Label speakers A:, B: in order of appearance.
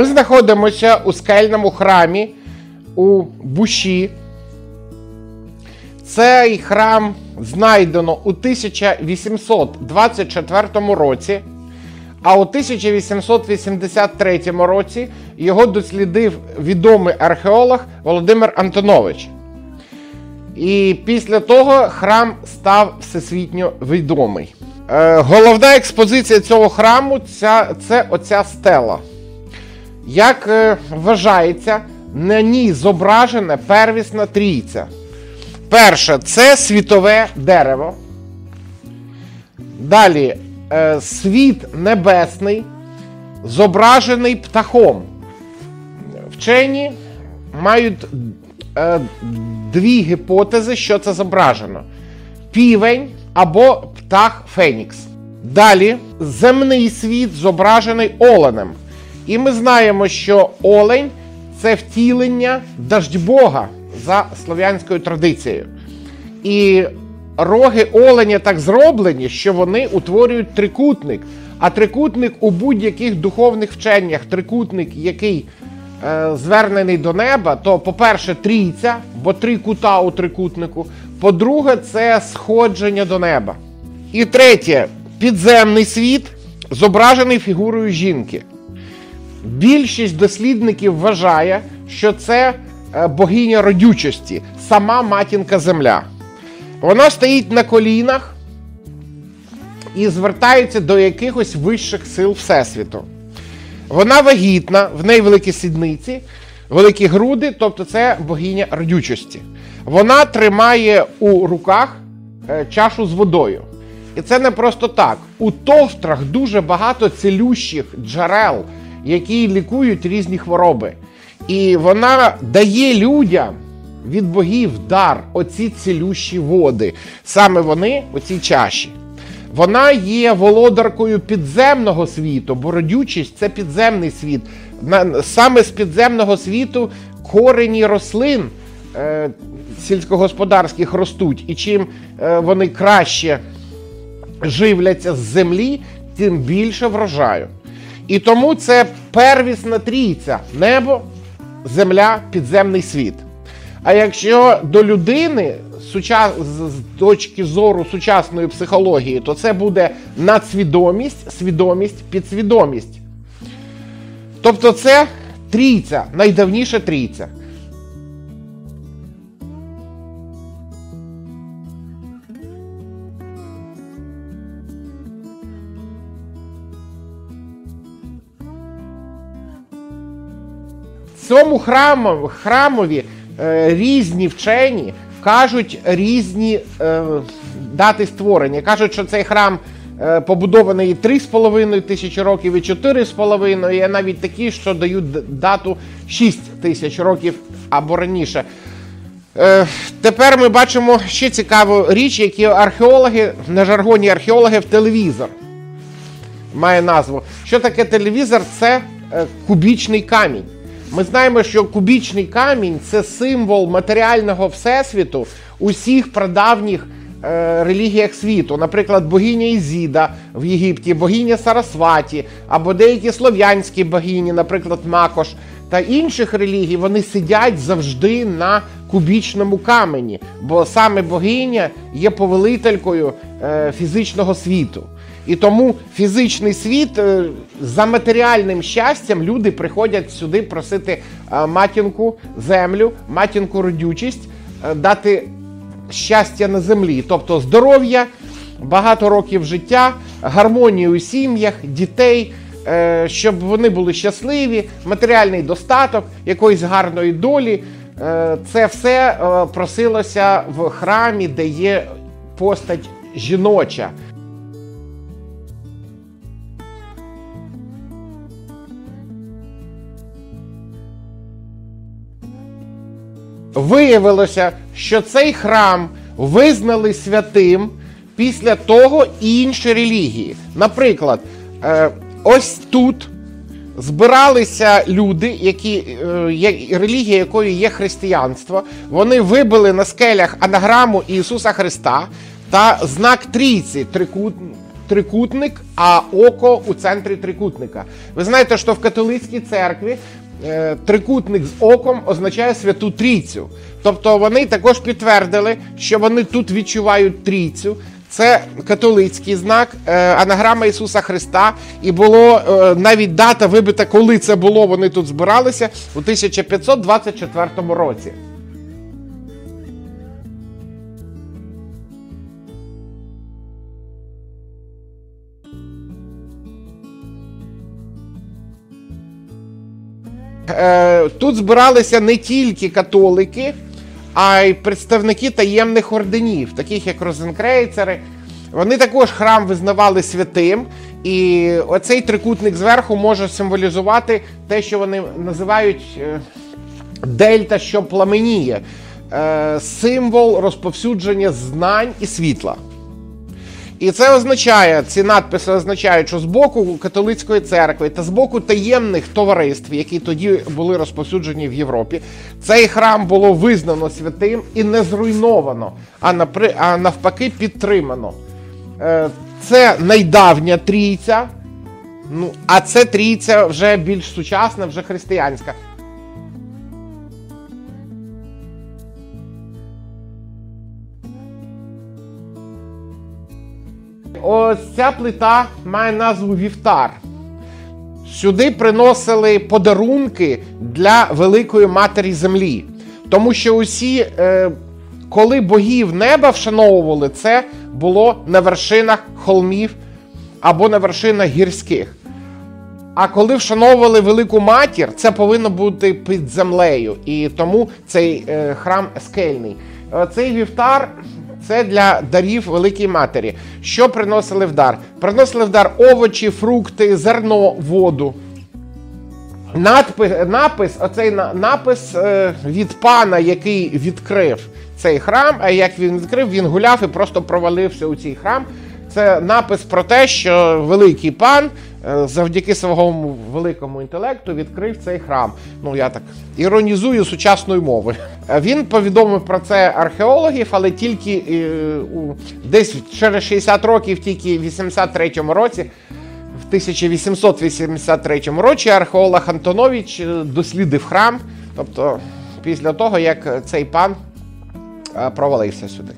A: Ми знаходимося у скельному храмі у Буші. Цей храм знайдено у 1824 році, а у 1883 році його дослідив відомий археолог Володимир Антонович. І після того храм став всесвітньо відомий. Е, головна експозиція цього храму це, це оця стела. Як е, вважається, на ній зображена первісна трійця. Перше це світове дерево. Далі е, світ небесний, зображений птахом. Вчені мають е, дві гіпотези, що це зображено: півень або птах Фенікс. Далі земний світ зображений оленем. І ми знаємо, що олень це втілення даждьбога за слов'янською традицією. І роги оленя так зроблені, що вони утворюють трикутник. А трикутник у будь-яких духовних вченнях, трикутник, який е, звернений до неба, то, по-перше, трійця, бо три кута у трикутнику. По-друге, це сходження до неба. І третє підземний світ зображений фігурою жінки. Більшість дослідників вважає, що це е, богиня родючості, сама матінка Земля. Вона стоїть на колінах і звертається до якихось вищих сил Всесвіту. Вона вагітна, в неї великі сідниці, великі груди, тобто це богиня родючості. Вона тримає у руках е, чашу з водою. І це не просто так. У товтрах дуже багато цілющих джерел, які лікують різні хвороби. І вона дає людям від богів дар оці цілющі води. Саме вони оці чаші. Вона є володаркою підземного світу, бо родючість це підземний світ. Саме з підземного світу корені рослин е, сільськогосподарських ростуть. І чим е, вони краще живляться з землі, тим більше врожаю. І тому це первісна трійця небо, земля, підземний світ. А якщо до людини з точки зору сучасної психології, то це буде надсвідомість, свідомість, підсвідомість. Тобто це трійця, найдавніша трійця. Цьому храму, храмові е, різні вчені кажуть різні е, дати створення. Кажуть, що цей храм е, побудований 3,5 тисячі років і 4,5, і навіть такі, що дають дату 6 тисяч років або раніше. Е, тепер ми бачимо ще цікаву річ, які археологи, на жаргоні археологи в телевізор. Має назву. Що таке телевізор? Це е, кубічний камінь. Ми знаємо, що кубічний камінь це символ матеріального всесвіту усіх прадавніх е, релігіях світу. Наприклад, богиня Ізіда в Єгипті, богиня Сарасваті, або деякі слов'янські богині, наприклад, Макош та інших релігій, вони сидять завжди на кубічному камені, бо саме богиня є повелителькою е, фізичного світу. І тому фізичний світ е, за матеріальним щастям люди приходять сюди просити е, матінку землю, матінку родючість, дати щастя на землі, тобто здоров'я, багато років життя, гармонію у сім'ях, дітей. Щоб вони були щасливі, матеріальний достаток, якоїсь гарної долі, це все просилося в храмі, де є постать жіноча. Виявилося, що цей храм визнали святим після того інші релігії. Наприклад, е, ось тут збиралися люди, які, е, релігія якої є християнство. Вони вибили на скелях анаграму Ісуса Христа та знак трійці, трикут, трикутник, а око у центрі трикутника. Ви знаєте, що в католицькій церкві е, трикутник з оком означає святу трійцю. Тобто вони також підтвердили, що вони тут відчувають трійцю. Це католицький знак, е, анаграма Ісуса Христа, і було е, навіть дата вибита, коли це було. Вони тут збиралися у 1524 році. Е, Тут збиралися не тільки католики, а й представники таємних орденів, таких як Розенкрейцери. Вони також храм визнавали святим, і оцей трикутник зверху може символізувати те, що вони називають е, дельта, що пламеніє, е, символ розповсюдження знань і світла. І це означає, ці надписи означають, що з боку католицької церкви та з боку таємних товариств, які тоді були розповсюджені в Європі, цей храм було визнано святим і не зруйновано, а навпаки підтримано. Е, Це найдавня трійця, ну, а це трійця вже більш сучасна, вже християнська. Ось ця плита має назву Вівтар. Сюди приносили подарунки для Великої Матері Землі. Тому що усі, е, коли богів неба вшановували, це було на вершинах холмів або на вершинах гірських. А коли вшановували велику матір, це повинно бути під землею. І тому цей е, храм скельний. Е, Цей вівтар це для дарів Великій Матері. Що приносили в дар? Приносили в дар овочі, фрукти, зерно, воду. Надпис, напис, оцей напис е, від пана, який відкрив цей храм. А як він відкрив, він гуляв і просто провалився у цей храм. Це напис про те, що великий пан завдяки своєму великому інтелекту відкрив цей храм. Ну я так іронізую сучасною мовою. Е, Він повідомив про це археологів, але тільки е, десь через 60 років, тільки в 83-му році. В 1883 році археолог Антонович е, дослідив храм, тобто після того, як цей пан е, провалився сюди.